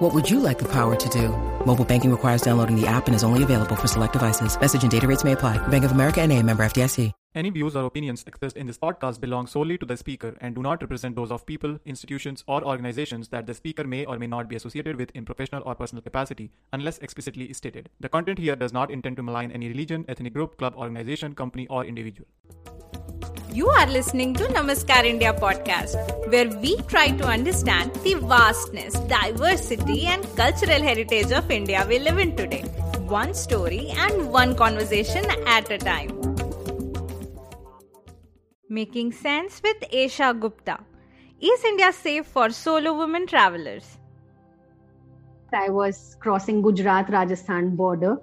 What would you like the power to do? Mobile banking requires downloading the app and is only available for select devices. Message and data rates may apply. Bank of America and a member FDIC. Any views or opinions expressed in this podcast belong solely to the speaker and do not represent those of people, institutions, or organizations that the speaker may or may not be associated with in professional or personal capacity, unless explicitly stated. The content here does not intend to malign any religion, ethnic group, club, organization, company, or individual. You are listening to Namaskar India podcast, where we try to understand the vastness, diversity, and cultural heritage of India we live in today. One story and one conversation at a time. Making sense with Esha Gupta. Is India safe for solo women travelers? I was crossing Gujarat Rajasthan border.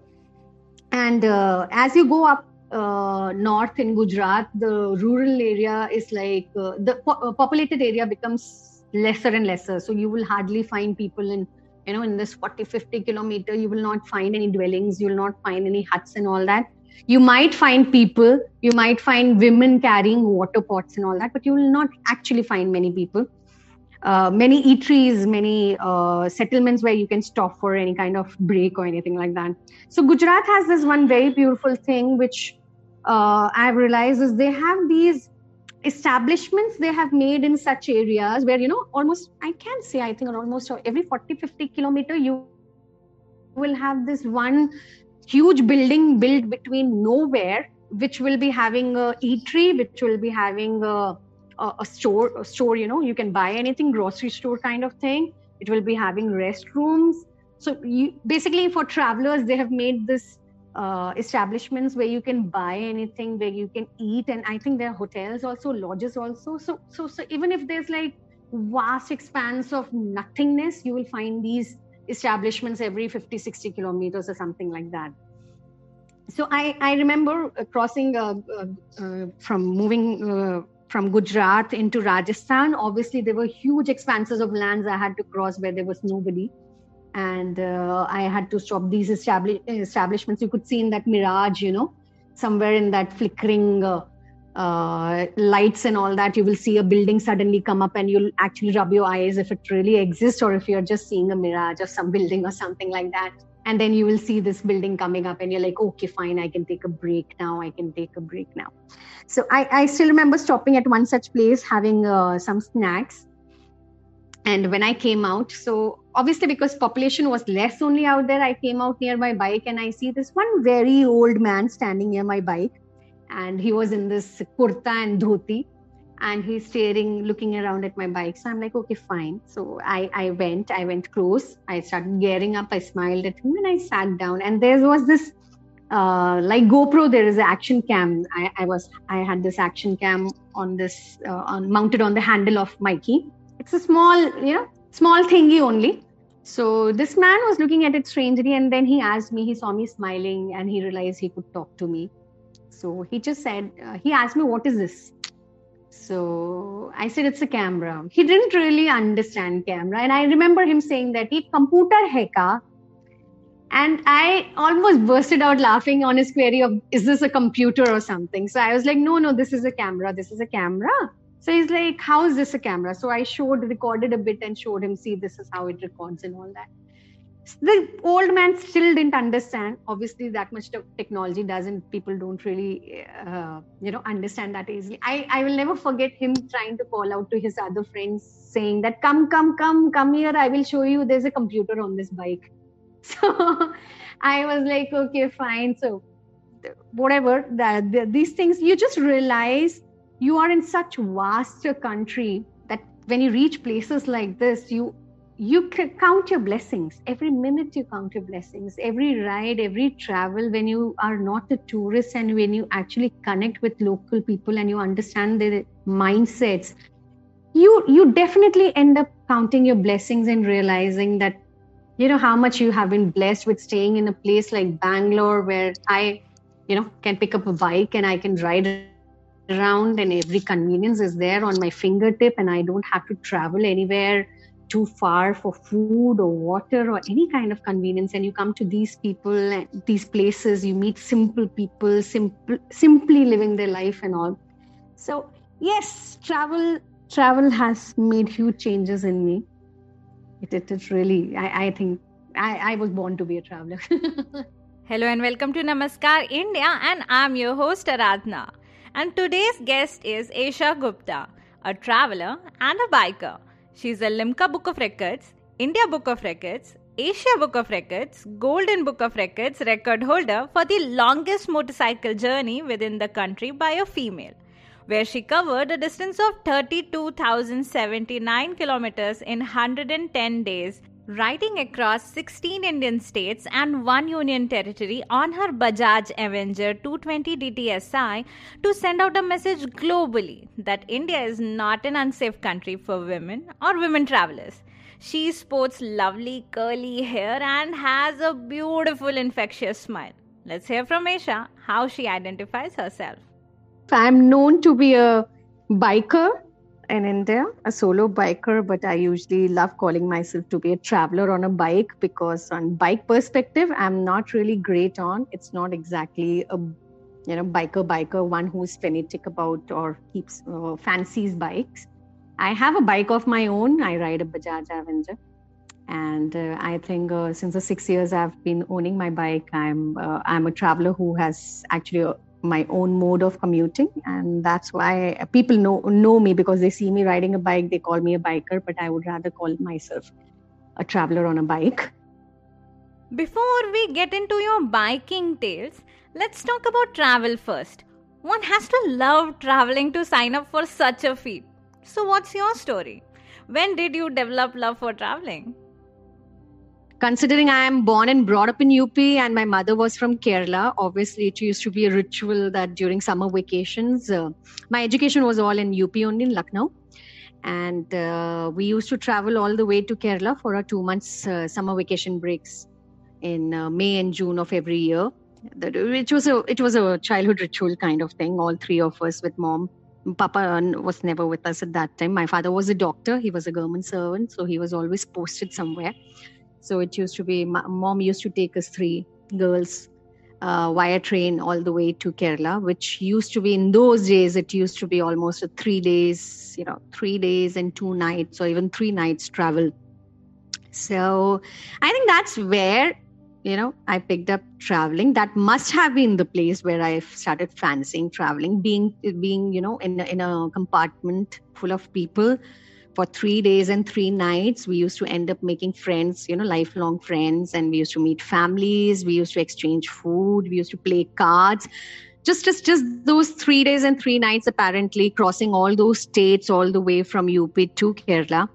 And uh, as you go up uh, north in Gujarat, the rural area is like uh, the po- uh, populated area becomes lesser and lesser. So you will hardly find people in, you know, in this 40, 50 kilometer, you will not find any dwellings, you will not find any huts and all that you might find people you might find women carrying water pots and all that but you will not actually find many people uh, many eateries many uh, settlements where you can stop for any kind of break or anything like that. So gujarat has this one very beautiful thing which uh, i've realized is they have these establishments they have made in such areas where you know almost i can say i think almost every 40 50 kilometer you will have this one huge building built between nowhere which will be having a eatery which will be having a, a, a, store a store you know you can buy anything grocery store kind of thing. It will be having restrooms. So you basically for travelers they have made this uh, establishments where you can buy anything where you can eat. And i think there are hotels also lodges also. So so so even if there's like vast expanse of nothingness you will find these establishments every 50 60 kilometers or something like that. So i i remember crossing uh, uh, uh, from moving uh, from gujarat into rajasthan. Obviously there were huge expanses of lands i had to cross where there was nobody. And uh, i had to stop these establish- establishments. You could see in that mirage you know somewhere in that flickering uh, lights and all that, you will see a building suddenly come up and you'll actually rub your eyes if it really exists or if you're just seeing a mirage of some building or something like that. And then you will see this building coming up and you're like, okay, fine, I can take a break now. I can take a break now. So I, I still remember stopping at one such place, having uh, some snacks. And when I came out, so obviously because population was less only out there, I came out near my bike and I see this one very old man standing near my bike and he was in this kurta and dhoti and he's staring looking around at my bike. So i'm like okay fine. So i i went i went close. I started gearing up. I smiled at him and i sat down. And there was this uh, like gopro there is an action cam. I, I was i had this action cam on this uh, on mounted on the handle of mikey. It's a small you know small thingy only. So this man was looking at it strangely and then he asked me he saw me smiling and he realized he could talk to me. So he just said, uh, he asked me, what is this? So I said, it's a camera. He didn't really understand camera. And I remember him saying that, he computer hai ka? And I almost bursted out laughing on his query of, is this a computer or something? So I was like, no, no, this is a camera. This is a camera. So he's like, how is this a camera? So I showed, recorded a bit and showed him, see, this is how it records and all that the old man still didn't understand. Obviously that much technology doesn't people don't really uh, you know understand that easily. I i will never forget him trying to call out to his other friends saying that come come come come here. I will show you there's a computer on this bike. So i was like okay fine. So whatever that the, these things you just realize you are in such vast a country that when you reach places like this you you count your blessings. Every minute you count your blessings. Every ride every travel when you are not a tourist and when you actually connect with local people and you understand their mindsets you you definitely end up counting your blessings and realizing that you know how much you have been blessed with staying in a place like bangalore where i you know can pick up a bike and i can ride around and every convenience is there on my fingertip and i don't have to travel anywhere too far for food or water or any kind of convenience and you come to these people and these places you meet simple people simple simply living their life and all. So yes travel travel has made huge changes in me. It, it, it really I, I think I, I was born to be a traveler. Hello and welcome to namaskar india and i'm your host aradhna. And today's guest is Esha Gupta, a traveler and a biker. She's a Limca Book of Records, India Book of Records, Asia Book of Records, Golden Book of Records record holder for the longest motorcycle journey within the country by a female, where she covered a distance of 32,079 kilometers in 110 days riding across 16 Indian states and one union territory on her Bajaj Avenger 220 DTSI to send out a message globally that India is not an unsafe country for women or women travelers. She sports lovely curly hair and has a beautiful infectious smile. Let's hear from Esha how she identifies herself. I'm known to be a biker in India, a solo biker, but I usually love calling myself to be a traveler on a bike because, on bike perspective, I'm not really great on. It's not exactly a you know biker biker one who's fanatic about or keeps uh, fancies bikes. I have a bike of my own. I ride a Bajaj Avenger, and uh, I think uh, since the six years I've been owning my bike, I'm uh, I'm a traveler who has actually my own mode of commuting and that's why people know know me because they see me riding a bike they call me a biker but i would rather call myself a traveler on a bike. Before we get into your biking tales let's talk about travel first. One has to love traveling to sign up for such a feat. So what's your story? When did you develop love for traveling considering I am born and brought up in UP and my mother was from Kerala, obviously it used to be a ritual that during summer vacations, uh, my education was all in UP only in Lucknow. And uh, we used to travel all the way to Kerala for our two months uh, summer vacation breaks in uh, May and June of every year. It was a it was a childhood ritual kind of thing. All three of us with mom. Papa was never with us at that time. My father was a doctor. He was a government servant, so he was always posted somewhere. So it used to be, mom used to take us three girls uh, via train all the way to Kerala, which used to be in those days, it used to be almost a three days, you know, three days and two nights or even three nights travel. So I think that's where, you know, I picked up traveling. That must have been the place where I started fancying traveling, being, being, you know, in, in a compartment full of people for three days and three nights we used to end up making friends you know lifelong friends. And we used to meet families. We used to exchange food. We used to play cards. Just just just those three days and three nights apparently crossing all those states all the way from up to kerala.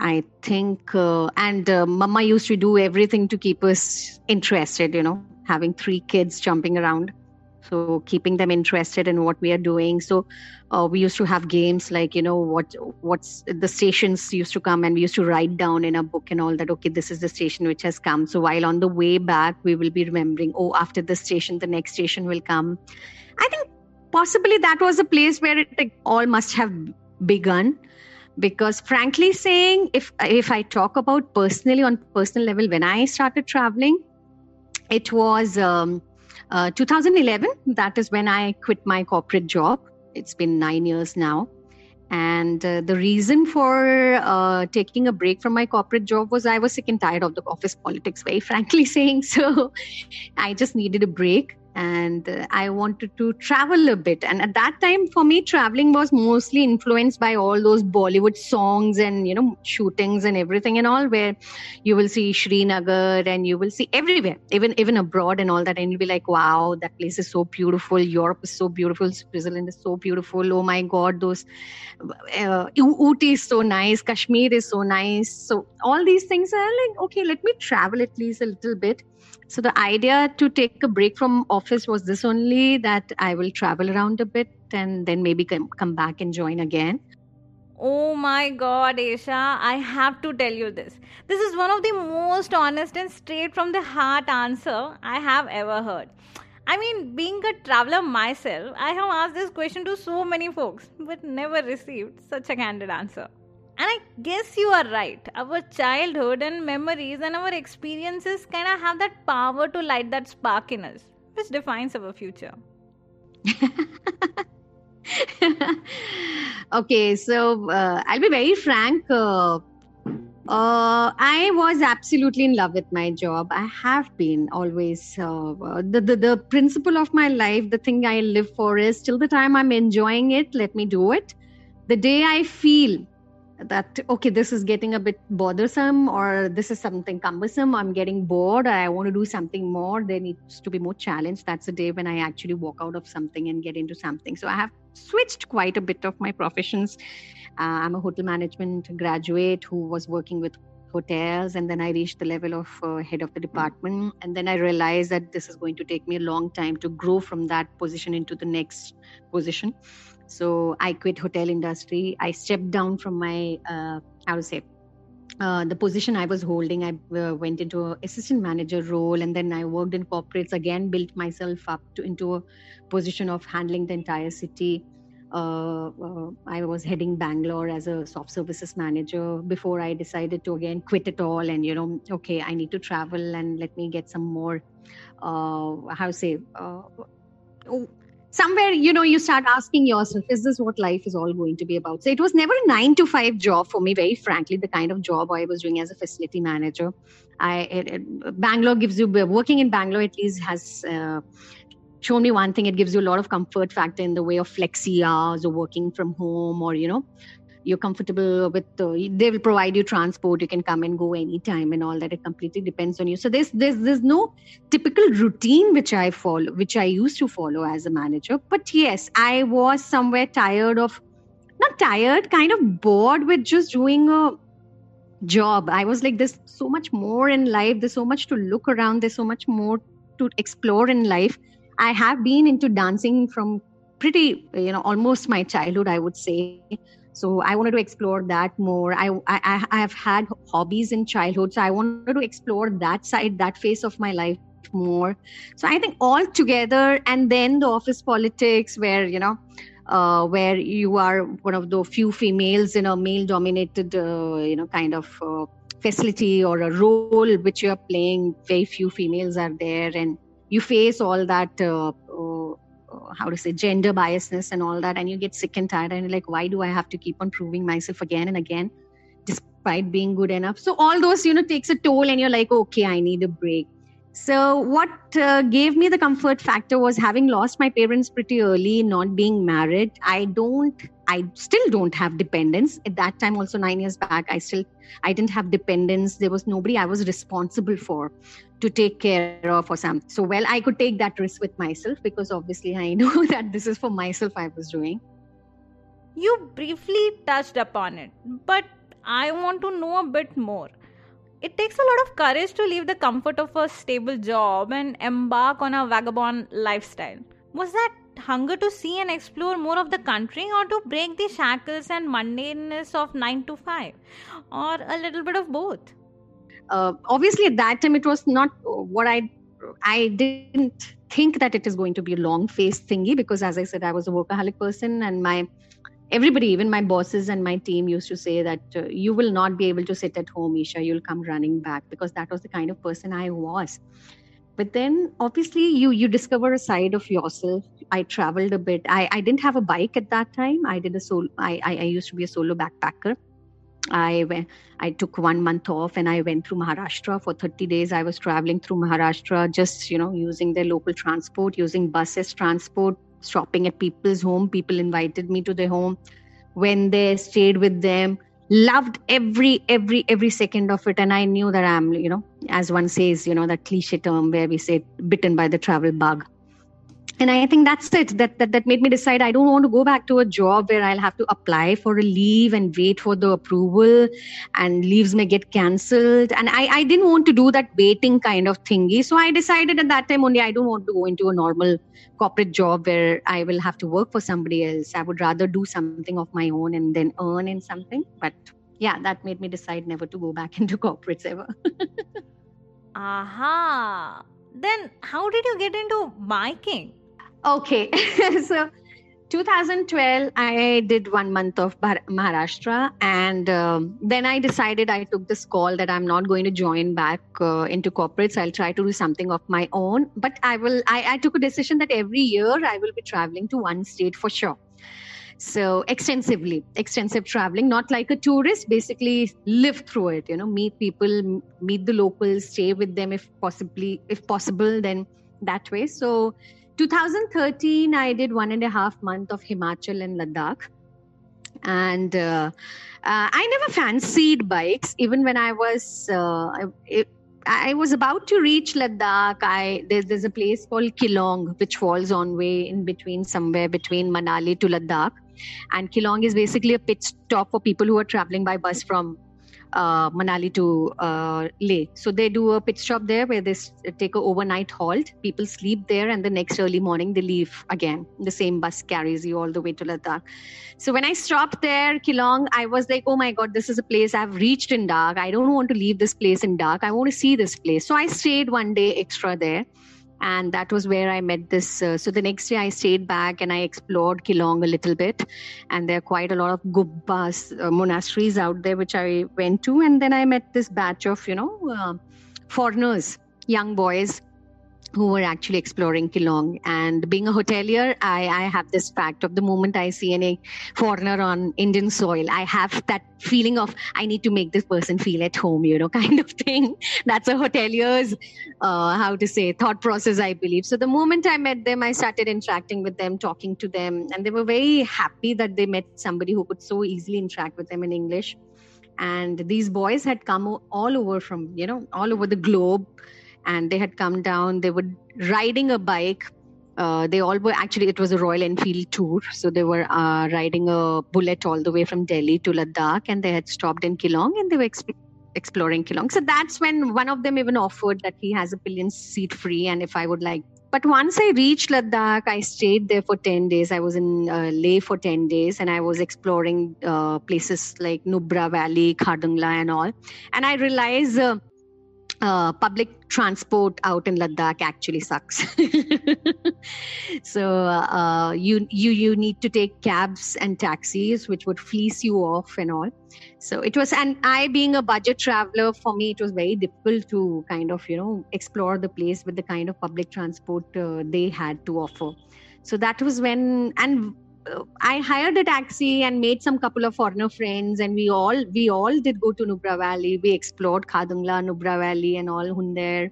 I think uh, and uh, mama used to do everything to keep us interested you know having three kids jumping around so keeping them interested in what we are doing. So uh, we used to have games like you know what what's the stations used to come and we used to write down in a book and all that okay this is the station which has come. So while on the way back we will be remembering oh after this station the next station will come. I think possibly that was a place where it like, all must have begun. Because frankly saying if if i talk about personally on personal level when i started traveling it was um, uh, 2011, that is when I quit my corporate job. It's been nine years now. And uh, the reason for uh, taking a break from my corporate job was I was sick and tired of the office politics, very frankly saying. So I just needed a break and uh, i wanted to travel a bit. And at that time for me traveling was mostly influenced by all those bollywood songs and you know shootings and everything and all where you will see srinagar and you will see everywhere even even abroad and all that. And you'll be like wow that place is so beautiful. Europe is so beautiful. Switzerland is so beautiful. Oh my god those uh, Ooty is so nice. Kashmir is so nice. So all these things are like okay let me travel at least a little bit so the idea to take a break from office was this only that I will travel around a bit and then maybe come, come back and join again. Oh my god, Esha, I have to tell you this. This is one of the most honest and straight from the heart answer I have ever heard. I mean, being a traveler myself, I have asked this question to so many folks, but never received such a candid answer. And I guess you are right. Our childhood and memories and our experiences kind of have that power to light that spark in us, which defines our future. okay, so uh, I'll be very frank. Uh, uh, I was absolutely in love with my job. I have been always. Uh, the, the the principle of my life, the thing I live for is till the time I'm enjoying it, let me do it. The day I feel that okay this is getting a bit bothersome or this is something cumbersome. I'm getting bored. I want to do something more. There needs to be more challenge. That's the day when i actually walk out of something and get into something. So i have switched quite a bit of my professions. Uh, i'm a hotel management graduate who was working with hotels and then i reached the level of uh, head of the department. And then i realized that this is going to take me a long time to grow from that position into the next position so i quit hotel industry i stepped down from my uh, how to say uh, the position I was holding, I uh, went into an assistant manager role, and then I worked in corporates. Again, built myself up to, into a position of handling the entire city. Uh, uh, I was heading Bangalore as a soft services manager before I decided to again quit it all and you know, okay, I need to travel and let me get some more, uh, how to say, uh, somewhere you know you start asking yourself is this what life is all going to be about? So it was never a 9 to 5 job for me very frankly the kind of job i was doing as a facility manager. I it, it, bangalore gives you working in bangalore at least has uh, shown me one thing. It gives you a lot of comfort factor in the way of flexi hours or working from home or you know you're comfortable with the, they will provide you transport you can come and go anytime and all that it completely depends on you. So there's there's there's no typical routine which i follow which i used to follow as a manager. But yes i was somewhere tired of not tired kind of bored with just doing a job. I was like there's so much more in life there's so much to look around there's so much more to explore in life. I have been into dancing from pretty you know almost my childhood i would say so i wanted to explore that more. I, I i have had hobbies in childhood so i wanted to explore that side that phase of my life more. So i think all together and then the office politics where you know uh, where you are one of the few females in a male dominated uh, you know kind of uh, facility or a role which you are playing very few females are there and you face all that uh, how to say gender biasness and all that and you get sick and tired and like why do i have to keep on proving myself again and again despite being good enough? So all those you know takes a toll and you're like okay i need a break so what uh, gave me the comfort factor was having lost my parents pretty early not being married. I don't i still don't have dependents. At that time also 9 years back i still i didn't have dependents. There was nobody i was responsible for to take care of or something so well i could take that risk with myself because obviously i know that this is for myself i was doing. You briefly touched upon it but i want to know a bit more it takes a lot of courage to leave the comfort of a stable job and embark on a vagabond lifestyle. Was that hunger to see and explore more of the country or to break the shackles and mundaneness of 9 to 5? Or a little bit of both? Uh, obviously, at that time, it was not what I I didn't think that it is going to be a long face thingy because, as I said, I was a workaholic person, and my everybody, even my bosses and my team, used to say that uh, you will not be able to sit at home, Esha. You'll come running back because that was the kind of person I was. But then, obviously, you you discover a side of yourself. I traveled a bit. I, I didn't have a bike at that time. I did a solo. I, I, I used to be a solo backpacker. I went, I took one month off and I went through Maharashtra for 30 days. I was traveling through Maharashtra, just you know, using their local transport, using buses transport, shopping at people's home. People invited me to their home. When they stayed with them, loved every every every second of it. And I knew that I'm, you know, as one says, you know, that cliche term where we say bitten by the travel bug and i think that's it. That, that that made me decide i don't want to go back to a job where i'll have to apply for a leave and wait for the approval and leaves may get cancelled. And i i didn't want to do that waiting kind of thingy. So i decided at that time only i don't want to go into a normal corporate job where i will have to work for somebody else. I would rather do something of my own and then earn in something. But yeah that made me decide never to go back into corporates ever. Aha. Then how did you get into biking? Okay, so 2012, I did one month of Maharashtra, and um, then I decided I took this call that I'm not going to join back uh, into corporates. I'll try to do something of my own. But I will. I, I took a decision that every year I will be traveling to one state for sure. So extensively, extensive traveling, not like a tourist. Basically, live through it. You know, meet people, meet the locals, stay with them if possibly, if possible, then that way. So 2013, I did one and a half month of Himachal and Ladakh. And uh, uh, I never fancied bikes, even when I was. Uh, it, I was about to reach Ladakh. I there's a place called Keylong, which falls on way in between somewhere between Manali to Ladakh, and Keylong is basically a pit stop for people who are traveling by bus from uh, Manali to uh, Leh. So they do a pit stop there where they take a overnight halt. People sleep there, and the next early morning they leave again. The same bus carries you all the way to Ladakh. So when I stopped there, Keylong, I was like, oh my god, this is a place I've reached in dark. I don't want to leave this place in dark. I want to see this place. So I stayed one day extra there and that was where I met this. Uh, so the next day I stayed back and I explored Keylong a little bit, and there are quite a lot of gompas uh, monasteries out there which I went to, and then I met this batch of you know uh, foreigners, young boys who were actually exploring Keylong. And being a hotelier, I, I have this fact of the moment I see any foreigner on Indian soil, I have that feeling of I need to make this person feel at home, you know, kind of thing. That's a hotelier's, uh, how to say, thought process, I believe. So the moment I met them, I started interacting with them, talking to them, and they were very happy that they met somebody who could so easily interact with them in English. And these boys had come all over from, you know, all over the globe and they had come down. They were riding a bike. Uh, they all were actually, it was a Royal Enfield tour. So they were uh, riding a bullet all the way from Delhi to Ladakh, and they had stopped in Keylong and they were exp- exploring Keylong. So that's when one of them even offered that he has a pillion seat free, and if I would like. But once I reached Ladakh, I stayed there for 10 days. I was in uh, Leh for 10 days and I was exploring uh, places like Nubra Valley, Khardungla, and all. And I realized uh, uh, public transport out in Ladakh actually sucks. so uh, you you you need to take cabs and taxis, which would fleece you off and all. So it was, and I being a budget traveler, for me it was very difficult to kind of you know explore the place with the kind of public transport uh, they had to offer. So that was when, and I hired a taxi and made some couple of foreigner friends, and we all we all did go to Nubra Valley. We explored Khardungla, Nubra Valley, and all Hunder.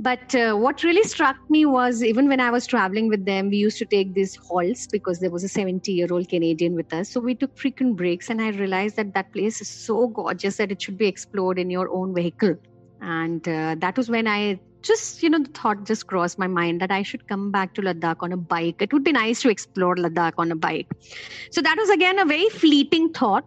But uh, what really struck me was even when I was traveling with them, we used to take these halts because there was a 70 year old Canadian with us. So we took frequent breaks, and I realized that that place is so gorgeous that it should be explored in your own vehicle. And uh, that was when I just you know the thought just crossed my mind that i should come back to ladakh on a bike. It would be nice to explore ladakh on a bike. So that was again a very fleeting thought.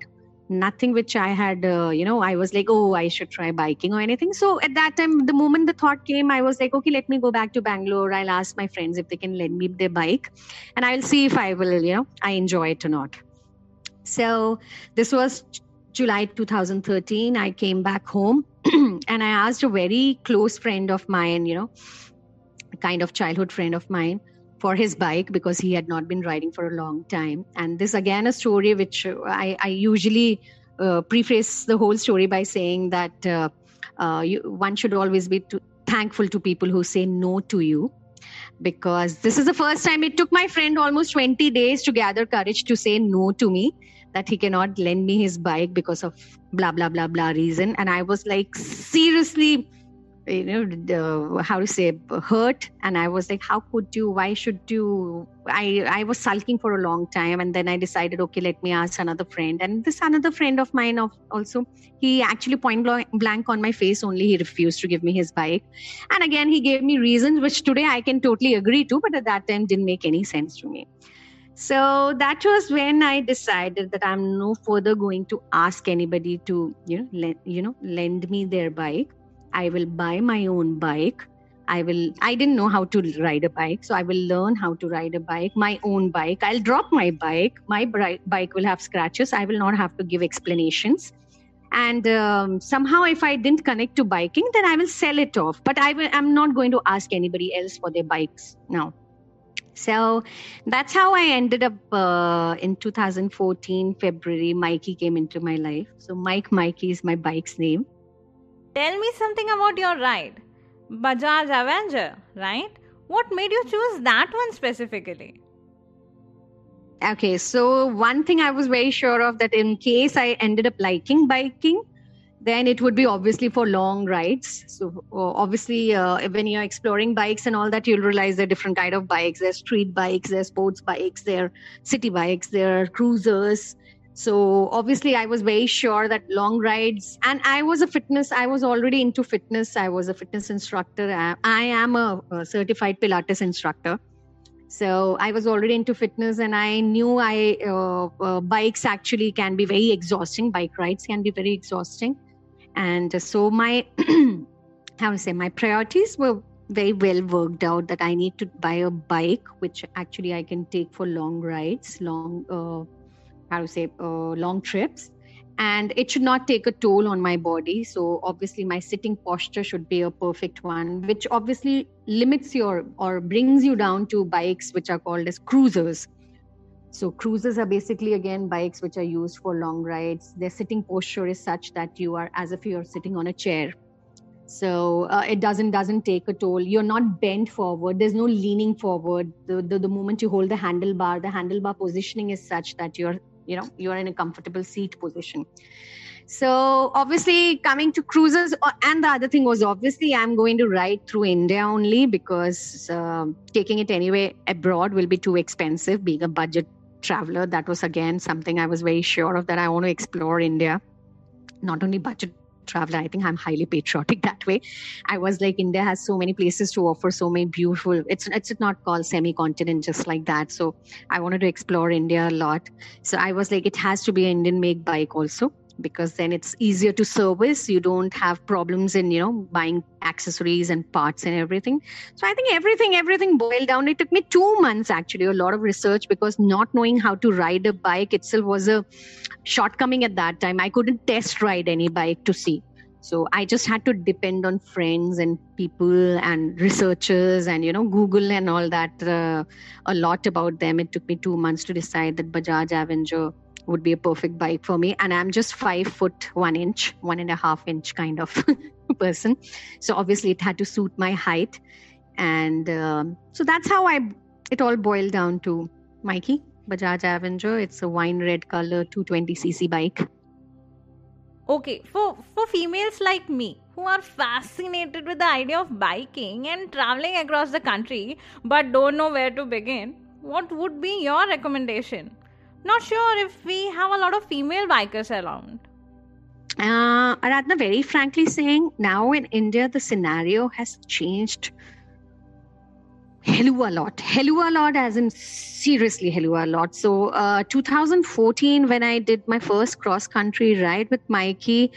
Nothing which i had uh, you know i was like oh i should try biking or anything. So at that time the moment the thought came i was like okay let me go back to bangalore. I'll ask my friends if they can lend me their bike and i'll see if i will you know i enjoy it or not. So this was july 2013 i came back home and I asked a very close friend of mine, you know, kind of childhood friend of mine, for his bike because he had not been riding for a long time. And this again a story which I, I usually uh, preface the whole story by saying that uh, uh, you, one should always be to, thankful to people who say no to you because this is the first time it took my friend almost 20 days to gather courage to say no to me that he cannot lend me his bike because of blah blah blah blah reason. And i was like seriously you know uh, how to say hurt. And i was like how could you? Why should you? I i was sulking for a long time. And then i decided okay let me ask another friend. And this another friend of mine of also he actually point blank on my face only. He refused to give me his bike. And again he gave me reasons which today i can totally agree to but at that time didn't make any sense to me so that was when i decided that i'm no further going to ask anybody to you know let, you know lend me their bike. I will buy my own bike. I will i didn't know how to ride a bike so i will learn how to ride a bike my own bike. I'll drop my bike. My bike will have scratches. I will not have to give explanations. And um, somehow if i didn't connect to biking then i will sell it off. But i will i'm not going to ask anybody else for their bikes now so that's how i ended up uh, in 2014 february mikey came into my life. So mike mikey is my bike's name. Tell me something about your ride. Bajaj avenger right? What made you choose that one specifically? Okay, so one thing I was very sure of that in case I ended up liking biking, then it would be obviously for long rides. So obviously, uh, when you're exploring bikes and all that, you'll realize there are different kind of bikes. There's street bikes, there's sports bikes, there city bikes, there are cruisers. So obviously, I was very sure that long rides, and I was a fitness. I was already into fitness. I was a fitness instructor. I, I am a, a certified Pilates instructor so i was already into fitness and i knew i uh, uh, bikes actually can be very exhausting bike rides can be very exhausting and so my how to say my priorities were very well worked out that i need to buy a bike which actually i can take for long rides long uh, how to say uh, long trips. And it should not take a toll on my body. So obviously my sitting posture should be a perfect one which obviously limits your or brings you down to bikes which are called as cruisers so cruisers are basically again bikes which are used for long rides. Their sitting posture is such that you are as if you're sitting on a chair. So uh, it doesn't doesn't take a toll. You're not bent forward. There's no leaning forward. The, the the moment you hold the handlebar the handlebar positioning is such that you're you know you are in a comfortable seat position. So obviously coming to cruises uh, and the other thing was obviously i'm going to ride through india only because uh, taking it anyway abroad will be too expensive being a budget traveler that was again something i was very sure of that i want to explore india not only budget traveler. I think I'm highly patriotic that way. I was like, India has so many places to offer, so many beautiful. It's it's not called semi-continent just like that. So I wanted to explore India a lot. So I was like, it has to be an Indian-made bike also because then it's easier to service. You don't have problems in you know buying accessories and parts and everything. So i think everything everything boiled down. It took me 2 months actually a lot of research because not knowing how to ride a bike itself was a shortcoming at that time. I couldn't test ride any bike to see. So i just had to depend on friends and people and researchers and you know google and all that uh, a lot about them. It took me 2 months to decide that bajaj avenger would be a perfect bike for me. And I'm just five foot one inch, one and a half inch kind of person. So obviously it had to suit my height. And um, so that's how I it all boiled down to Mikey, Bajaj Avenger. It's a wine red color 220cc bike. Okay, for, for females like me who are fascinated with the idea of biking and traveling across the country but don't know where to begin, what would be your recommendation? Not sure if we have a lot of female bikers around. Uh, Aradhana, very frankly saying, now in India, the scenario has changed hello a lot. Hello a lot, as in seriously hello a lot. So, uh, 2014, when I did my first cross country ride with Mikey,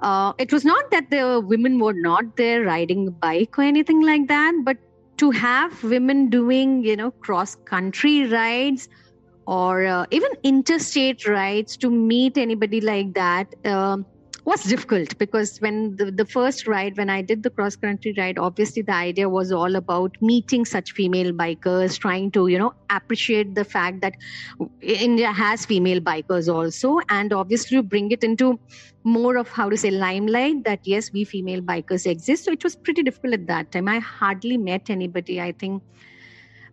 uh, it was not that the women were not there riding a bike or anything like that, but to have women doing, you know, cross country rides or uh, even interstate rides to meet anybody like that um, was difficult because when the, the first ride when i did the cross country ride obviously the idea was all about meeting such female bikers trying to you know appreciate the fact that india has female bikers also and obviously bring it into more of how to say limelight that yes we female bikers exist. So it was pretty difficult at that time. I hardly met anybody. I think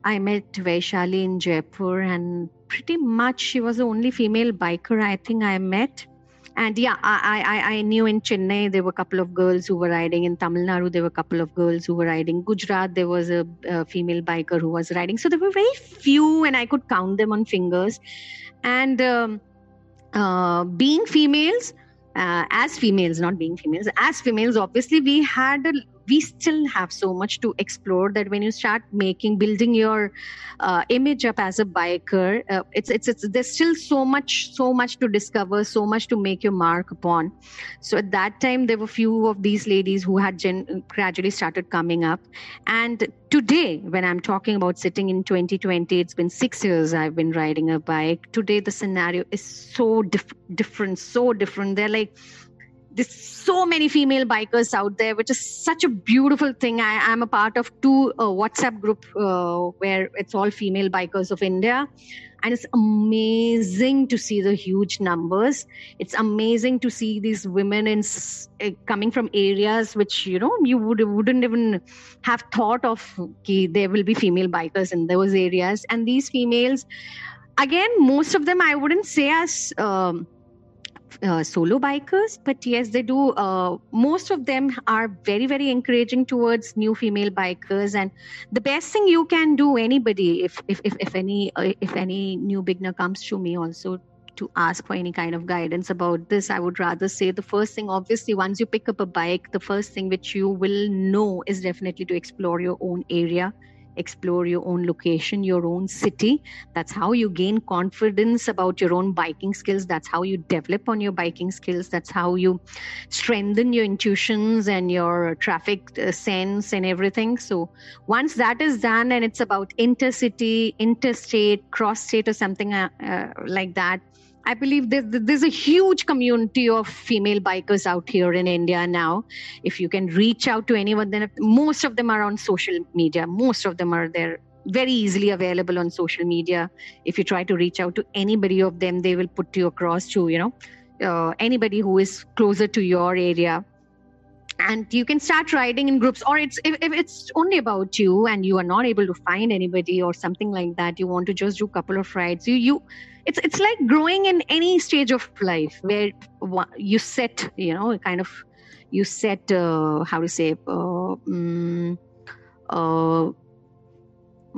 I met Vaishali in Jaipur, and pretty much she was the only female biker I think I met. And yeah, I, I, I knew in Chennai there were a couple of girls who were riding. In Tamil Nadu there were a couple of girls who were riding. Gujarat there was a, a female biker who was riding. So there were very few, and I could count them on fingers. And um, uh, being females, uh, as females, not being females, as females, obviously we had a we still have so much to explore that when you start making building your uh, image up as a biker uh, it's, it's it's there's still so much so much to discover so much to make your mark upon. So at that time there were few of these ladies who had gen- gradually started coming up. And today when i'm talking about sitting in 2020 it's been 6 years i've been riding a bike. Today the scenario is so dif- different so different. They're like there's so many female bikers out there, which is such a beautiful thing. I am a part of two uh, WhatsApp group uh, where it's all female bikers of India, and it's amazing to see the huge numbers. It's amazing to see these women in uh, coming from areas which you know you would wouldn't even have thought of. Okay, there will be female bikers in those areas, and these females, again, most of them I wouldn't say as um, uh, solo bikers but yes they do uh, most of them are very very encouraging towards new female bikers. And the best thing you can do anybody if if if, if any uh, if any new beginner comes to me also to ask for any kind of guidance about this i would rather say the first thing obviously once you pick up a bike the first thing which you will know is definitely to explore your own area explore your own location, your own city. That's how you gain confidence about your own biking skills. That's how you develop on your biking skills. That's how you strengthen your intuitions and your traffic uh, sense and everything. So once that is done and it's about intercity, interstate, cross state, or something uh, uh, like that, I believe there's, there's a huge community of female bikers out here in India now. If you can reach out to anyone, then most of them are on social media. Most of them are there very easily available on social media. If you try to reach out to anybody of them, they will put you across to, you know, uh, anybody who is closer to your area and you can start riding in groups or it's if, if, it's only about you and you are not able to find anybody or something like that you want to just do a couple of rides you you it's it's like growing in any stage of life where you set you know kind of you set uh, how to say uh, um, uh,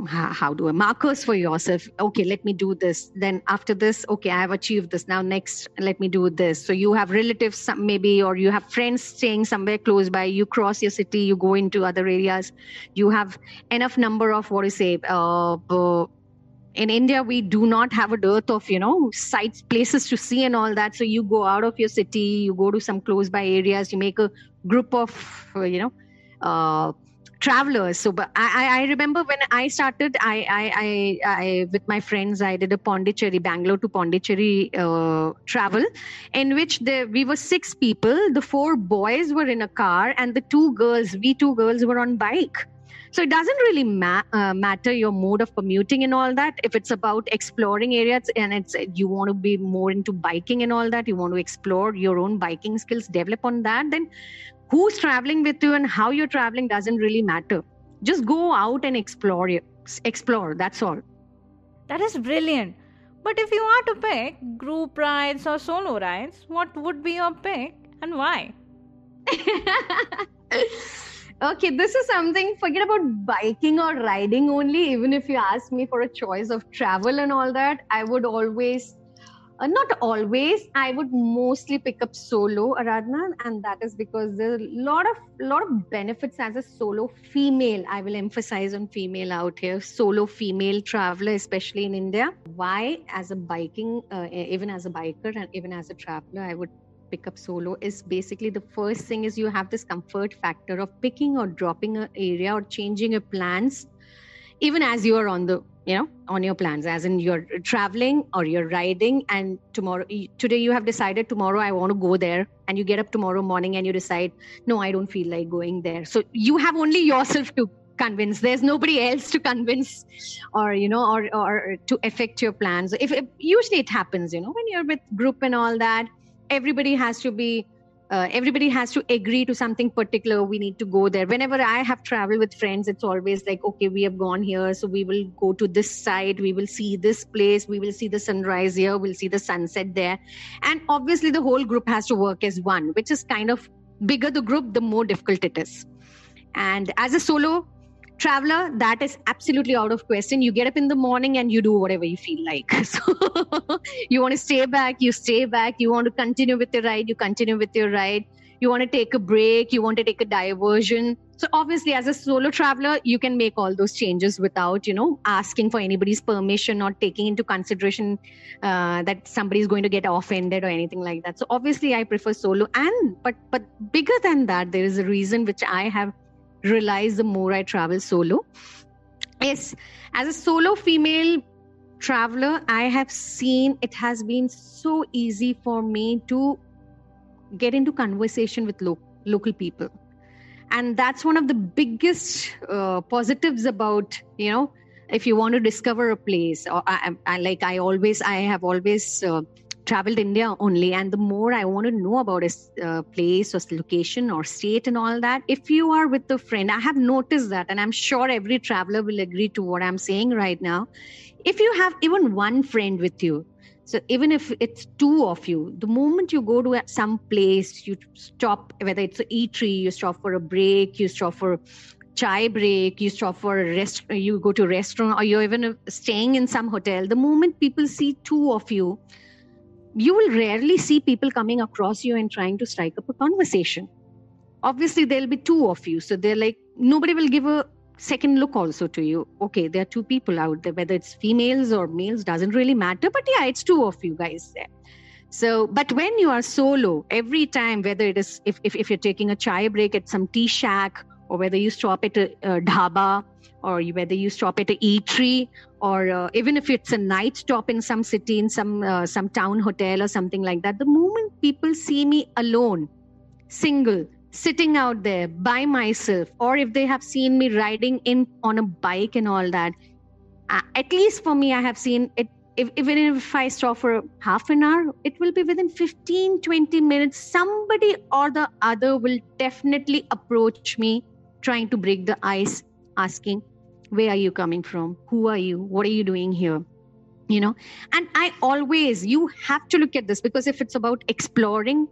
how do I markers for yourself? Okay, let me do this. Then after this, okay, I have achieved this. Now next, let me do this. So you have relatives maybe, or you have friends staying somewhere close by. You cross your city, you go into other areas. You have enough number of what do you say? Uh, uh, in India, we do not have a dearth of you know sites, places to see, and all that. So you go out of your city, you go to some close by areas. You make a group of uh, you know. Uh, travelers. So but I, I remember when i started I, I i i with my friends i did a pondicherry bangalore to pondicherry uh, travel in which the, we were six people. The four boys were in a car and the two girls we two girls were on bike. So it doesn't really ma- uh, matter your mode of commuting and all that. If it's about exploring areas and it's you want to be more into biking and all that you want to explore your own biking skills develop on that then who's traveling with you and how you're traveling doesn't really matter. Just go out and explore explore that's all. That is brilliant. But if you are to pick group rides or solo rides what would be your pick and why? Okay this is something forget about biking or riding only. Even if you ask me for a choice of travel and all that i would always uh, not always. I would mostly pick up solo aradhana and that is because there's a lot of lot of benefits as a solo female. I will emphasize on female out here solo female traveler especially in india. Why? As a biking uh, even as a biker and even as a traveler i would pick up solo is basically the first thing is you have this comfort factor of picking or dropping an area or changing your plans even as you are on the you know on your plans as in you're traveling or you're riding and tomorrow today you have decided tomorrow i want to go there and you get up tomorrow morning and you decide no i don't feel like going there. So you have only yourself to convince. There's nobody else to convince or you know or or to affect your plans. If, if usually it happens you know when you're with group and all that everybody has to be uh, everybody has to agree to something particular. We need to go there. Whenever i have traveled with friends it's always like okay we have gone here so we will go to this side. We will see this place. We will see the sunrise here. We'll see the sunset there. And obviously the whole group has to work as one which is kind of bigger the group the more difficult it is. And as a solo traveler that is absolutely out of question. You get up in the morning and you do whatever you feel like. So you want to stay back you stay back. You want to continue with your ride you continue with your ride. You want to take a break you want to take a diversion. So obviously as a solo traveler you can make all those changes without you know asking for anybody's permission or taking into consideration uh, that somebody is going to get offended or anything like that. So obviously i prefer solo. And but but bigger than that there is a reason which i have realize the more I travel solo. Yes, as a solo female traveler, I have seen it has been so easy for me to get into conversation with lo- local people and that's one of the biggest uh, positives about you know if you want to discover a place or I, I like i always i have always uh, traveled india only and the more i want to know about a uh, place or location or state and all that if you are with a friend i have noticed that and i'm sure every traveler will agree to what i'm saying right now if you have even one friend with you so even if it's two of you, the moment you go to some place, you stop, whether it's an eatery, you stop for a break, you stop for chai break, you stop for a rest, you go to a restaurant, or you're even staying in some hotel. The moment people see two of you, you will rarely see people coming across you and trying to strike up a conversation. Obviously, there'll be two of you, so they're like nobody will give a second look also to you. Okay there are two people out there whether it's females or males doesn't really matter. But yeah it's two of you guys there. So but when you are solo every time whether it is if, if, if you're taking a chai break at some tea shack or whether you stop at a, a dhaba or whether you stop at a eatery or uh, even if it's a night stop in some city in some uh, some town hotel or something like that the moment people see me alone single sitting out there by myself or if they have seen me riding in on a bike and all that uh, at least for me i have seen it if, even if i stop for half an hour it will be within 15 20 minutes somebody or the other will definitely approach me trying to break the ice asking where are you coming from? Who are you? What are you doing here? You know? And i always you have to look at this because if it's about exploring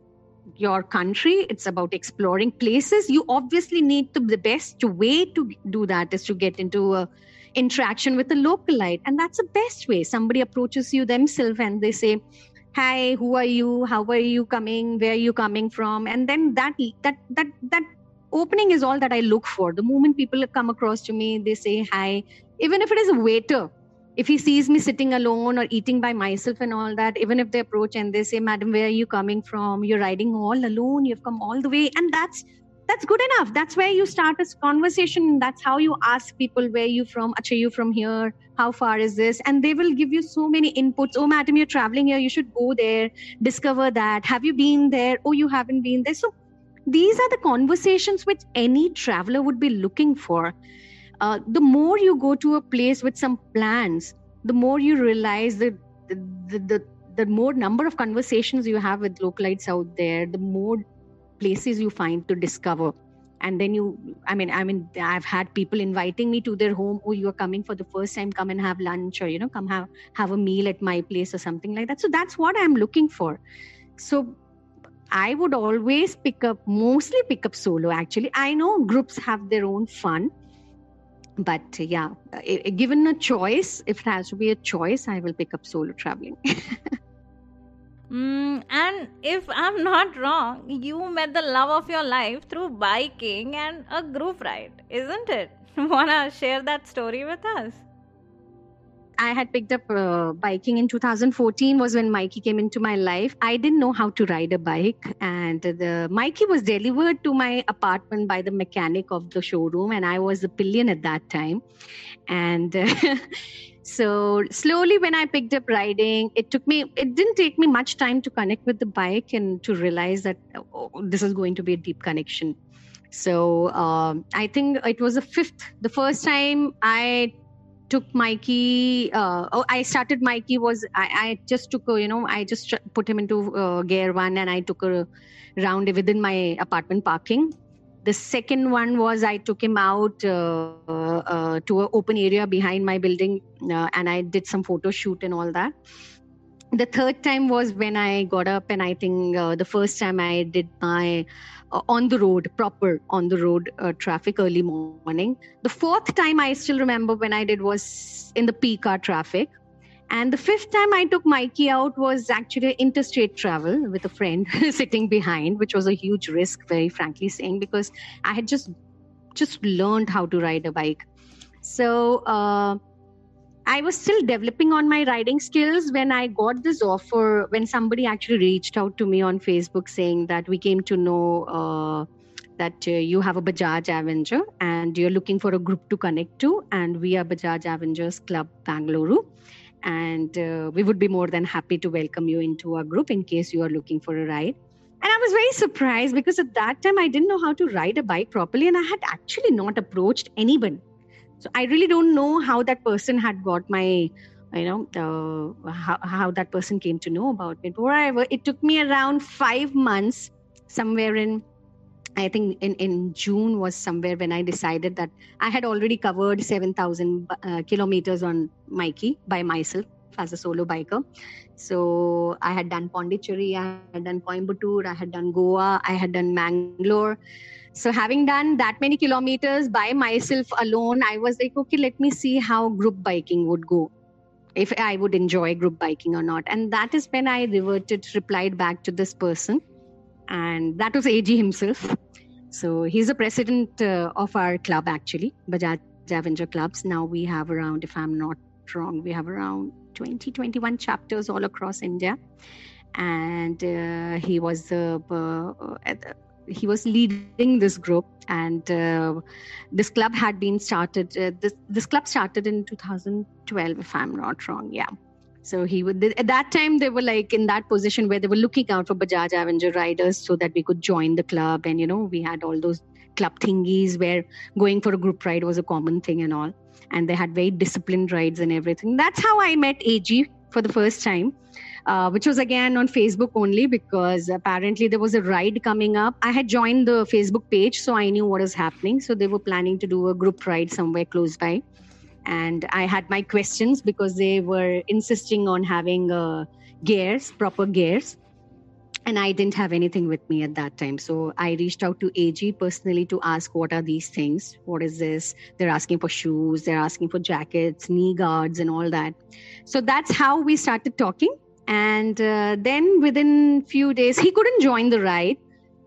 your country it's about exploring places you obviously need to the best way to do that is to get into a interaction with a localite. And that's the best way. Somebody approaches you themselves and they say hi who are you? How are you coming? Where are you coming from? And then that that that that opening is all that i look for the moment people come across to me they say hi even if it is a waiter if he sees me sitting alone or eating by myself and all that, even if they approach and they say, Madam, where are you coming from? You're riding all alone, you've come all the way. And that's that's good enough. That's where you start a conversation. That's how you ask people where you from, Acha, you from here, how far is this? And they will give you so many inputs. Oh, madam, you're traveling here, you should go there, discover that. Have you been there? Oh, you haven't been there. So these are the conversations which any traveler would be looking for. Uh, the more you go to a place with some plans the more you realize that the, the, the, the more number of conversations you have with localites out there the more places you find to discover. And then you i mean i mean i've had people inviting me to their home. Oh you're coming for the first time. Come and have lunch or you know come have have a meal at my place or something like that. So that's what i'm looking for. So i would always pick up mostly pick up solo actually. I know groups have their own fun but yeah given a choice if it has to be a choice i will pick up solo traveling. Mm, and if i'm not wrong you met the love of your life through biking and a group ride isn't it? Wanna share that story with us I had picked up uh, biking in 2014 was when Mikey came into my life. I didn't know how to ride a bike, and the Mikey was delivered to my apartment by the mechanic of the showroom, and I was a pillion at that time. And uh, so slowly, when I picked up riding, it took me. It didn't take me much time to connect with the bike and to realize that oh, this is going to be a deep connection. So um, I think it was the fifth, the first time I took Mikey. Uh, oh, I started Mikey was I, I just took a, you know I just put him into uh, gear one and I took a round within my apartment parking. The second one was I took him out uh, uh to an open area behind my building uh, and I did some photo shoot and all that. The third time was when I got up and I think uh, the first time I did my uh, on the road, proper on the road uh, traffic early morning. The fourth time I still remember when I did was in the peak hour traffic. And the fifth time I took Mikey out was actually interstate travel with a friend sitting behind, which was a huge risk, very frankly saying, because I had just just learned how to ride a bike. So uh, I was still developing on my riding skills when I got this offer. When somebody actually reached out to me on Facebook saying that we came to know uh, that uh, you have a Bajaj Avenger and you're looking for a group to connect to, and we are Bajaj Avengers Club Bangalore. And uh, we would be more than happy to welcome you into our group in case you are looking for a ride. And I was very surprised because at that time I didn't know how to ride a bike properly and I had actually not approached anyone. So I really don't know how that person had got my you know uh, how, how that person came to know about me. But whatever, it took me around five months, somewhere in I think in, in June was somewhere when I decided that I had already covered 7,000 uh, kilometers on mikey by myself as a solo biker. So I had done Pondicherry, I had done Coimbatore, I had done Goa, I had done Mangalore. So having done that many kilometers by myself alone, I was like, okay, let me see how group biking would go if I would enjoy group biking or not. And that is when I reverted, replied back to this person. And that was AG himself. So he's the president uh, of our club, actually, Bajaj Avenger Clubs. Now we have around, if I'm not wrong, we have around 20, 21 chapters all across India. And uh, he was the uh, he was leading this group and uh, this club had been started uh, this this club started in 2012 if i'm not wrong yeah. So he would at that time they were like in that position where they were looking out for bajaj avenger riders so that we could join the club and you know we had all those club thingies where going for a group ride was a common thing and all. And they had very disciplined rides and everything. That's how i met ag for the first time uh, which was again on Facebook only because apparently there was a ride coming up. I had joined the Facebook page, so I knew what was happening. So they were planning to do a group ride somewhere close by. And I had my questions because they were insisting on having uh, gears, proper gears. And I didn't have anything with me at that time. So I reached out to AG personally to ask what are these things? What is this? They're asking for shoes, they're asking for jackets, knee guards, and all that. So that's how we started talking and uh, then within few days he couldn't join the ride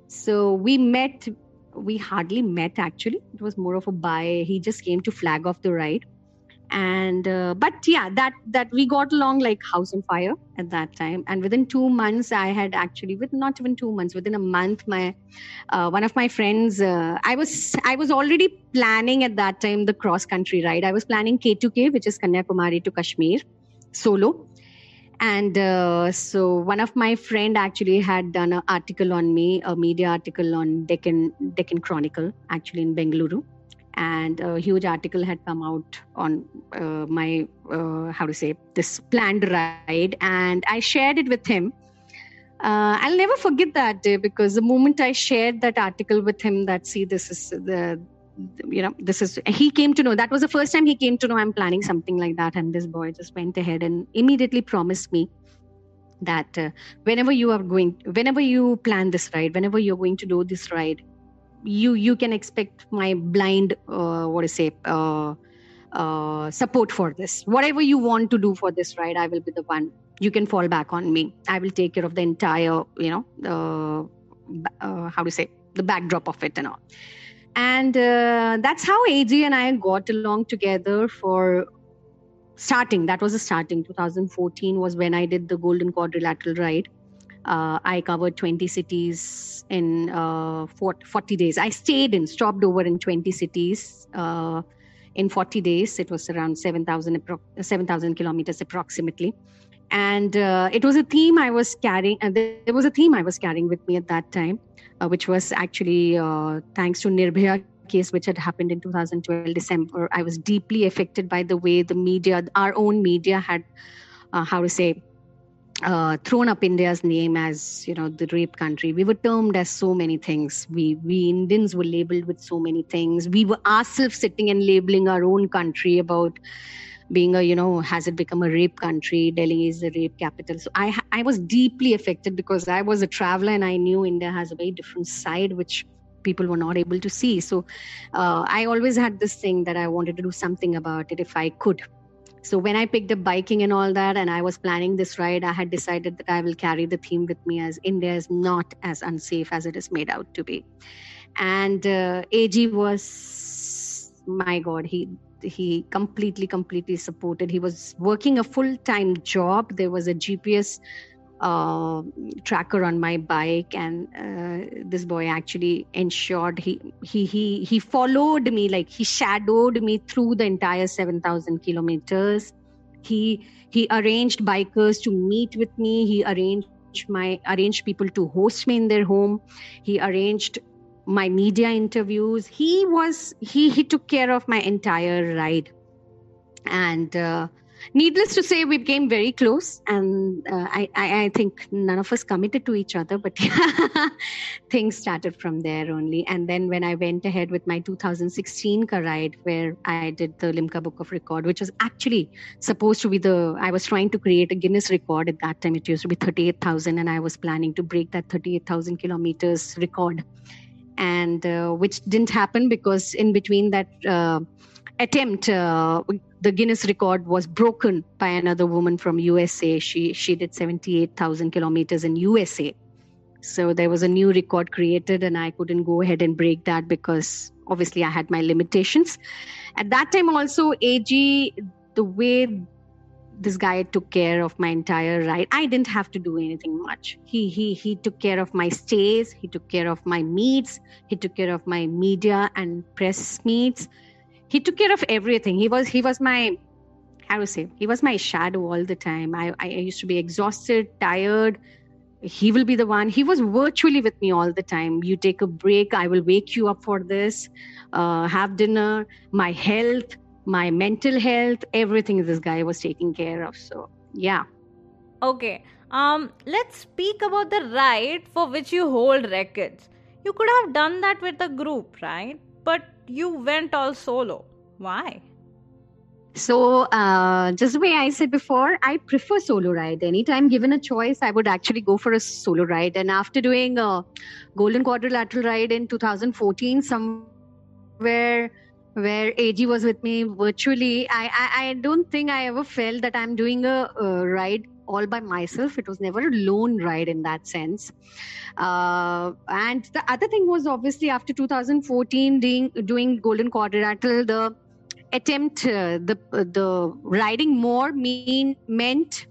so we met we hardly met actually it was more of a buy he just came to flag off the ride and uh, but yeah that that we got along like house on fire at that time. And within two months i had actually with not even two months within a month my uh, one of my friends uh, i was i was already planning at that time the cross country ride i was planning k2k which is kanyakumari to kashmir solo. And uh, so one of my friend actually had done an article on me a media article on deccan deccan chronicle actually in bengaluru and a huge article had come out on uh, my uh, how to say this planned ride. And i shared it with him. Uh, i'll never forget that day because the moment i shared that article with him that see this is the you know this is he came to know. That was the first time he came to know i'm planning something like that. And this boy just went ahead and immediately promised me that uh, whenever you are going whenever you plan this ride whenever you're going to do this ride you you can expect my blind uh, what to say uh, uh, support for this whatever you want to do for this ride i will be the one you can fall back on me i will take care of the entire you know uh, uh, how to say the backdrop of it and all and uh, that's how AG and I got along together for starting. That was the starting. 2014 was when I did the Golden Quadrilateral ride. Uh, I covered 20 cities in uh, 40 days. I stayed and stopped over in 20 cities uh, in 40 days. It was around 7,000 7, kilometers approximately. And uh, it was a theme I was carrying. And there was a theme I was carrying with me at that time uh, which was actually uh, thanks to Nirbhaya case which had happened in 2012 December. I was deeply affected by the way the media, our own media, had uh, how to say uh, thrown up India's name as you know the rape country. We were termed as so many things. We we Indians were labeled with so many things. We were ourselves sitting and labeling our own country about being a you know has it become a rape country delhi is the rape capital so i i was deeply affected because i was a traveler and i knew india has a very different side which people were not able to see so uh, i always had this thing that i wanted to do something about it if i could so when i picked up biking and all that and i was planning this ride i had decided that i will carry the theme with me as india is not as unsafe as it is made out to be. And uh, ag was my god he he completely completely supported. He was working a full-time job. There was a gps uh, tracker on my bike and uh, this boy actually ensured he he he he followed me like he shadowed me through the entire 7000 kilometers. He he arranged bikers to meet with me. He arranged my arranged people to host me in their home. He arranged my media interviews. He was he he took care of my entire ride. And uh, needless to say, we became very close, and uh, I, I, I, think none of us committed to each other, but things started from there only. And then when I went ahead with my 2016 car ride, where I did the Limca Book of Record, which was actually supposed to be the, I was trying to create a Guinness record at that time. It used to be 38,000, and I was planning to break that 38,000 kilometers record. And uh, which didn't happen because in between that uh, attempt, uh, the Guinness record was broken by another woman from USA. She she did 78,000 kilometers in USA. So there was a new record created, and I couldn't go ahead and break that because obviously I had my limitations. At that time, also AG, the way this guy took care of my entire ride, I didn't have to do anything much. He he he took care of my stays. He took care of my meets. He took care of my media and press meets he took care of everything. He was he was my how to say he was my shadow all the time. I, I used to be exhausted tired. He will be the one. He was virtually with me all the time. You take a break i will wake you up for this. Uh, have dinner. My health my mental health everything this guy was taking care of. So yeah. Okay. Um let's speak about the ride for which you hold records. You could have done that with a group right? But you went all solo. Why? So, uh, just the way I said before, I prefer solo ride. Anytime given a choice, I would actually go for a solo ride. And after doing a Golden Quadrilateral ride in 2014, somewhere where AG was with me virtually, I, I, I don't think I ever felt that I'm doing a, a ride all by myself. It was never a lone ride in that sense. Uh, and the other thing was obviously after 2014, doing, doing Golden Quadrilateral, the attempt, uh, the the riding more mean meant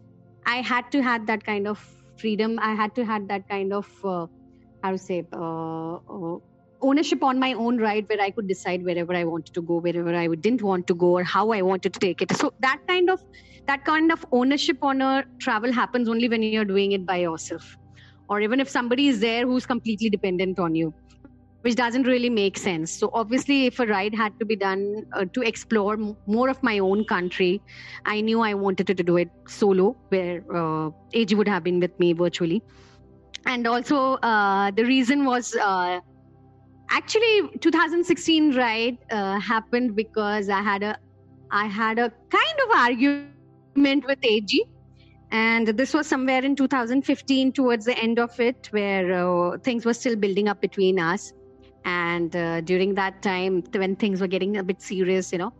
I had to have that kind of freedom. I had to have that kind of uh, how to say uh, uh, ownership on my own ride where I could decide wherever I wanted to go, wherever I didn't want to go, or how I wanted to take it. So that kind of that kind of ownership on a travel happens only when you're doing it by yourself, or even if somebody is there who's completely dependent on you, which doesn't really make sense. So obviously, if a ride had to be done uh, to explore m- more of my own country, I knew I wanted to do it solo, where uh, would have been with me virtually. And also, uh, the reason was uh, actually 2016 ride uh, happened because i had a i had a kind of argument with ag and this was somewhere in 2015 towards the end of it where uh, things were still building up between us. And uh, during that time when things were getting a bit serious you know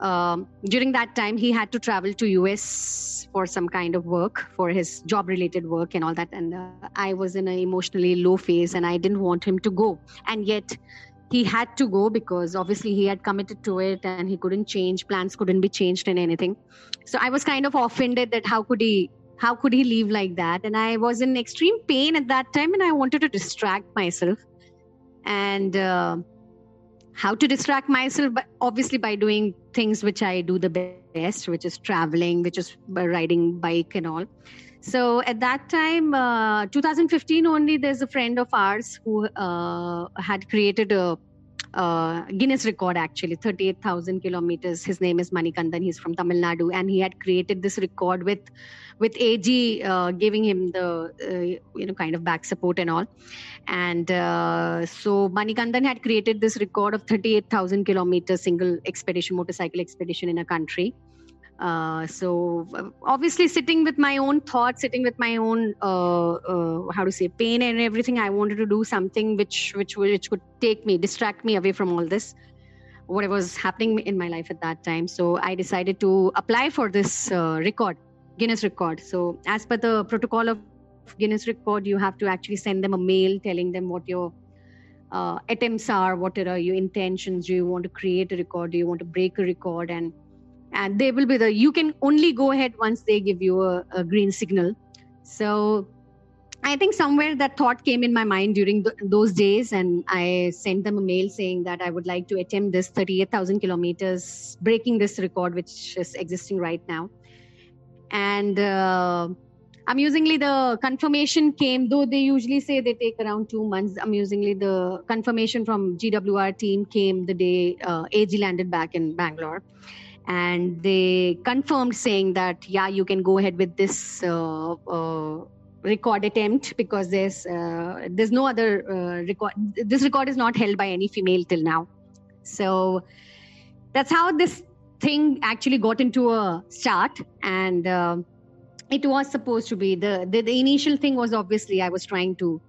um, during that time he had to travel to us for some kind of work for his job related work and all that. And uh, i was in an emotionally low phase and i didn't want him to go. And yet he had to go because obviously he had committed to it and he couldn't change plans couldn't be changed in anything. So i was kind of offended that how could he how could he leave like that? And i was in extreme pain at that time and i wanted to distract myself. And uh, how to distract myself but obviously by doing things which i do the best which is traveling which is riding bike and all so at that time uh, 2015 only there's a friend of ours who uh, had created a uh, Guinness record actually, 38,000 kilometers. His name is Manikandan. He's from Tamil Nadu, and he had created this record with with AG uh, giving him the uh, you know kind of back support and all. And uh, so Manikandan had created this record of 38,000 kilometers single expedition, motorcycle expedition in a country. Uh, so obviously sitting with my own thoughts sitting with my own uh, uh, how to say pain and everything i wanted to do something which which which could take me distract me away from all this whatever was happening in my life at that time so i decided to apply for this uh, record guinness record. So as per the protocol of guinness record you have to actually send them a mail telling them what your uh, attempts are what are your intentions do you want to create a record do you want to break a record and and they will be the you can only go ahead once they give you a, a green signal. So i think somewhere that thought came in my mind during the, those days and i sent them a mail saying that i would like to attempt this 38000 kilometers breaking this record which is existing right now and uh, amusingly the confirmation came though they usually say they take around two months amusingly the confirmation from gwr team came the day uh, ag landed back in bangalore. And they confirmed saying that yeah you can go ahead with this uh, uh, record attempt because there's uh, there's no other uh, record this record is not held by any female till now. So that's how this thing actually got into a start and uh, it was supposed to be the, the, the initial thing was obviously i was trying to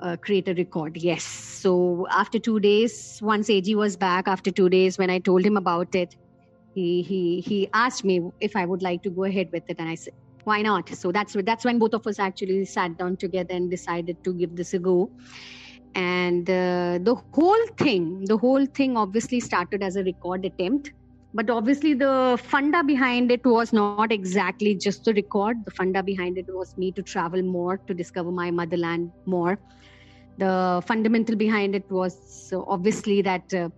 uh, create a record yes. So after two days once ag was back after two days when i told him about it he he he asked me if i would like to go ahead with it and i said why not? So that's that's when both of us actually sat down together and decided to give this a go. And uh, the whole thing the whole thing obviously started as a record attempt but obviously the funda behind it was not exactly just the record. The funda behind it was me to travel more to discover my motherland more. The fundamental behind it was obviously that uh,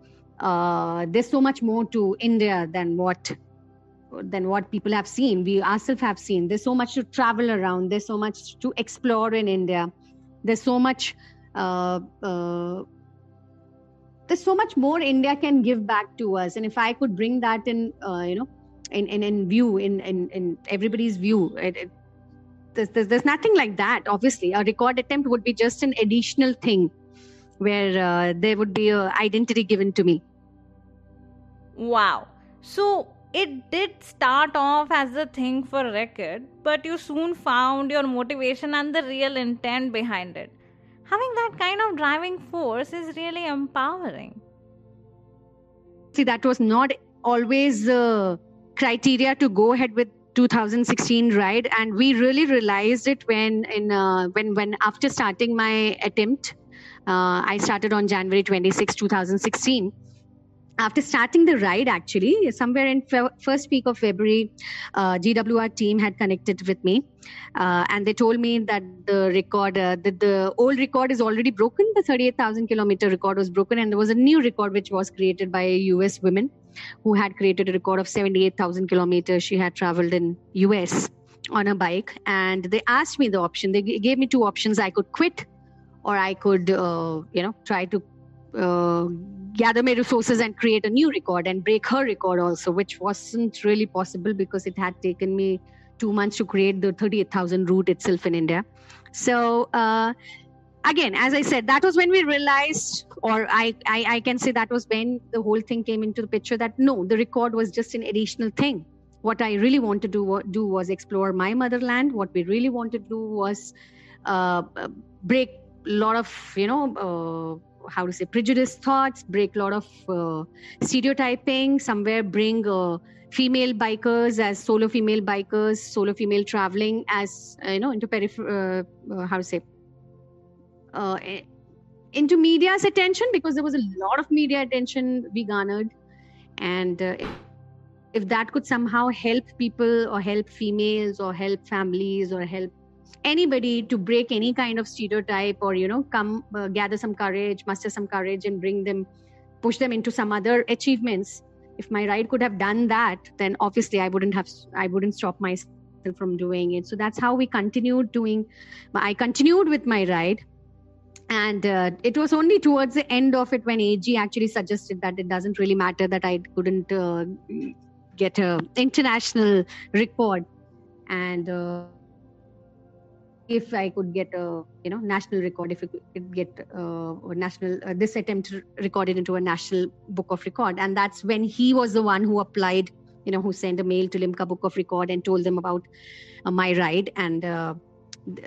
uh, there's so much more to india than what than what people have seen. We ourselves have seen. There's so much to travel around. There's so much to explore in india. There's so much uh, uh, there's so much more India can give back to us, and if I could bring that in, uh, you know, in, in in view, in in, in everybody's view, it, it, there's, there's, there's nothing like that. Obviously, a record attempt would be just an additional thing, where uh, there would be a identity given to me. Wow. So it did start off as a thing for record, but you soon found your motivation and the real intent behind it having that kind of driving force is really empowering. See, that was not always the criteria to go ahead with 2016 ride and we really realized it when in uh, when when after starting my attempt uh, i started on january 26 2016 after starting the ride actually somewhere in fe- first week of february uh, gwr team had connected with me uh, and they told me that the record uh, that the old record is already broken. The 38000 kilometer record was broken and there was a new record which was created by a us woman who had created a record of 78000 kilometers she had traveled in us on a bike. And they asked me the option. They g- gave me two options. I could quit or i could uh, you know try to uh, gather my resources and create a new record and break her record also, which wasn't really possible because it had taken me two months to create the 38,000 route itself in India. So, uh, again, as I said, that was when we realized, or I, I, I can say that was when the whole thing came into the picture that no, the record was just an additional thing. What I really wanted to do was explore my motherland. What we really wanted to do was uh, break a lot of, you know, uh, how to say prejudiced thoughts break a lot of uh, stereotyping somewhere bring uh, female bikers as solo female bikers solo female traveling as you know into peripher uh, uh, how to say uh, into media's attention because there was a lot of media attention we garnered. And if that could somehow help people or help females or help families or help anybody to break any kind of stereotype or you know come uh, gather some courage muster some courage and bring them push them into some other achievements. If my ride could have done that then obviously i wouldn't have i wouldn't stop myself from doing it. So that's how we continued doing i continued with my ride. And uh, it was only towards the end of it when ag actually suggested that it doesn't really matter that i couldn't uh, get a international record. And uh, if I could get a you know national record, if it could get uh, a national uh, this attempt recorded into a national book of record, and that's when he was the one who applied, you know, who sent a mail to Limca Book of Record and told them about uh, my ride, and uh,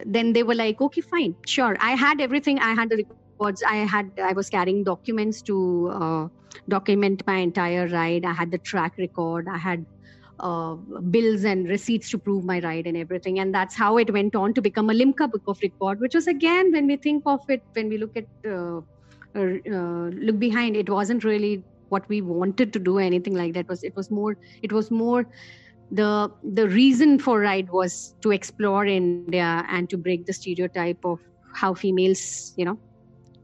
then they were like, okay, fine, sure. I had everything. I had the records. I had I was carrying documents to uh, document my entire ride. I had the track record. I had uh, bills and receipts to prove my ride and everything. And that's how it went on to become a Limca Book of Record, which was again, when we think of it, when we look at uh, uh, look behind, it wasn't really what we wanted to do, anything like that. It was it was more it was more the the reason for ride was to explore India and to break the stereotype of how females, you know,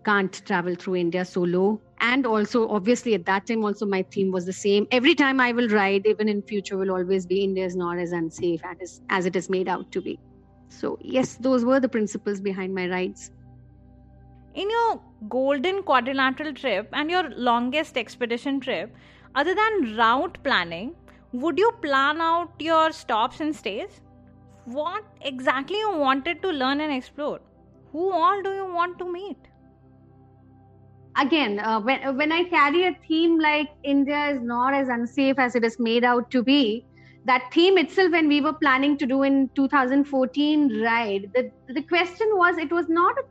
can't travel through India solo and also obviously at that time also my theme was the same every time i will ride even in future will always be india is not as unsafe as, as it is made out to be So, yes, those were the principles behind my rides. In your golden quadrilateral trip and your longest expedition trip, other than route planning, would you plan out your stops and stays? What exactly you wanted to learn and explore? Who all do you want to meet? Again, uh, when, when I carry a theme like India is not as unsafe as it is made out to be, that theme itself, when we were planning to do in 2014 right? the, the question was it was not a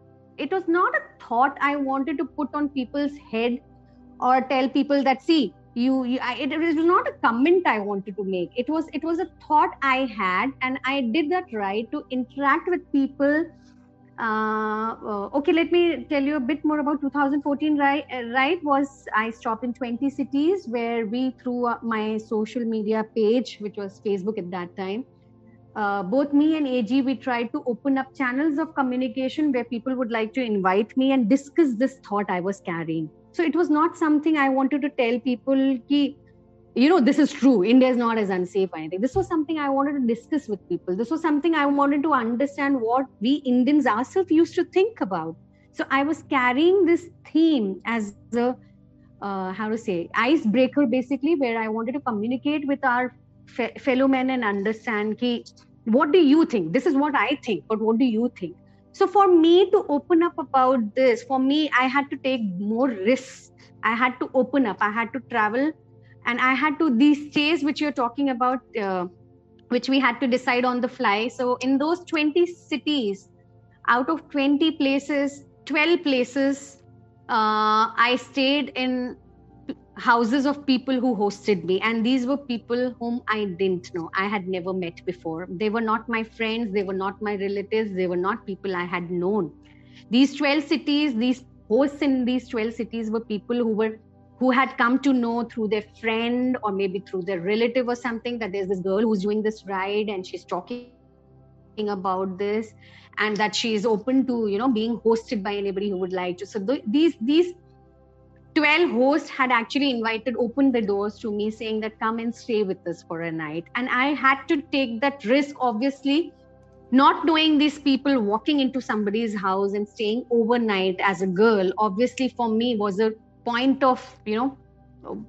it was not a thought i wanted to put on people's head or tell people that see you, you I, it, it was not a comment i wanted to make it was it was a thought i had and i did that right to interact with people uh, uh, okay let me tell you a bit more about 2014 right right was i stopped in 20 cities where we through my social media page which was facebook at that time uh, both me and AG, we tried to open up channels of communication where people would like to invite me and discuss this thought I was carrying. So it was not something I wanted to tell people, ki, you know, this is true. India is not as unsafe or anything. This was something I wanted to discuss with people. This was something I wanted to understand what we Indians ourselves used to think about. So I was carrying this theme as a, uh, how to say, icebreaker basically, where I wanted to communicate with our fe- fellow men and understand ki, what do you think this is what i think but what do you think so for me to open up about this for me i had to take more risks i had to open up i had to travel and i had to these stays which you're talking about uh, which we had to decide on the fly. So in those 20 cities out of 20 places 12 places uh, i stayed in houses of people who hosted me. And these were people whom i didn't know. I had never met before. They were not my friends. They were not my relatives. They were not people i had known. These 12 cities these hosts in these 12 cities were people who were who had come to know through their friend or maybe through their relative or something that there's this girl who's doing this ride and she's talking about this and that she is open to you know being hosted by anybody who would like to. So th- these these 12 hosts had actually invited opened the doors to me saying that come and stay with us for a night. And i had to take that risk obviously not knowing these people walking into somebody's house and staying overnight as a girl obviously for me was a point of you know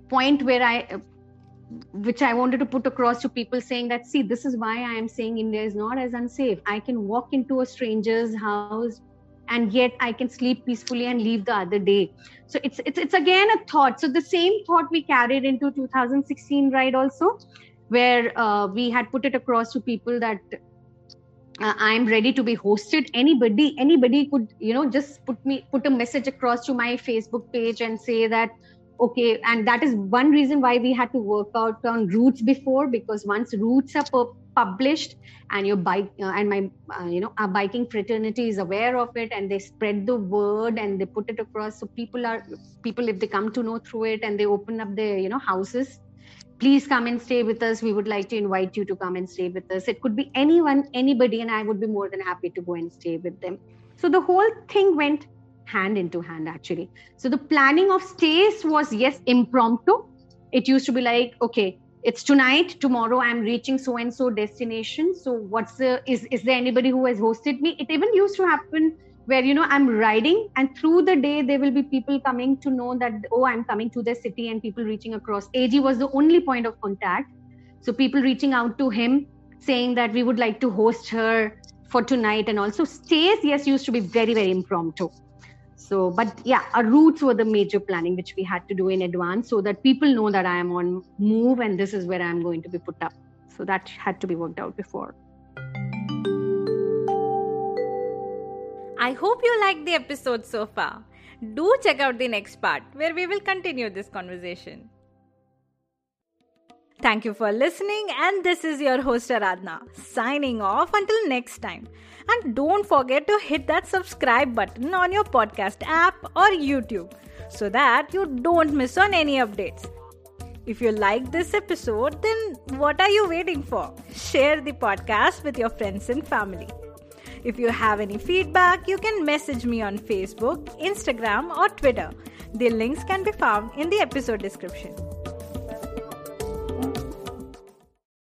point where i which i wanted to put across to people saying that see this is why i am saying india is not as unsafe. I can walk into a stranger's house and yet i can sleep peacefully and leave the other day. So it's it's, it's again a thought. So the same thought we carried into 2016 right also where uh, we had put it across to people that uh, i'm ready to be hosted. Anybody anybody could you know just put me put a message across to my facebook page and say that okay and that is one reason why we had to work out on routes before because once routes are published and your bike uh, and my uh, you know our biking fraternity is aware of it and they spread the word and they put it across so people are people if they come to know through it and they open up their you know houses please come and stay with us. We would like to invite you to come and stay with us. It could be anyone anybody and i would be more than happy to go and stay with them. So the whole thing went hand into hand actually. So the planning of stays was yes impromptu. It used to be like okay it's tonight tomorrow i'm reaching so and so destination. So what's the is is there anybody who has hosted me? It even used to happen where you know i'm riding and through the day there will be people coming to know that oh i'm coming to the city and people reaching across. Ag was the only point of contact. So people reaching out to him saying that we would like to host her for tonight and also stays yes used to be very very impromptu. So but yeah our routes were the major planning which we had to do in advance so that people know that i am on move and this is where i'm going to be put up. So that had to be worked out before i hope you liked the episode so far do check out the next part where we will continue this conversation Thank you for listening, and this is your host Aradhna signing off until next time. And don't forget to hit that subscribe button on your podcast app or YouTube so that you don't miss on any updates. If you like this episode, then what are you waiting for? Share the podcast with your friends and family. If you have any feedback, you can message me on Facebook, Instagram, or Twitter. The links can be found in the episode description.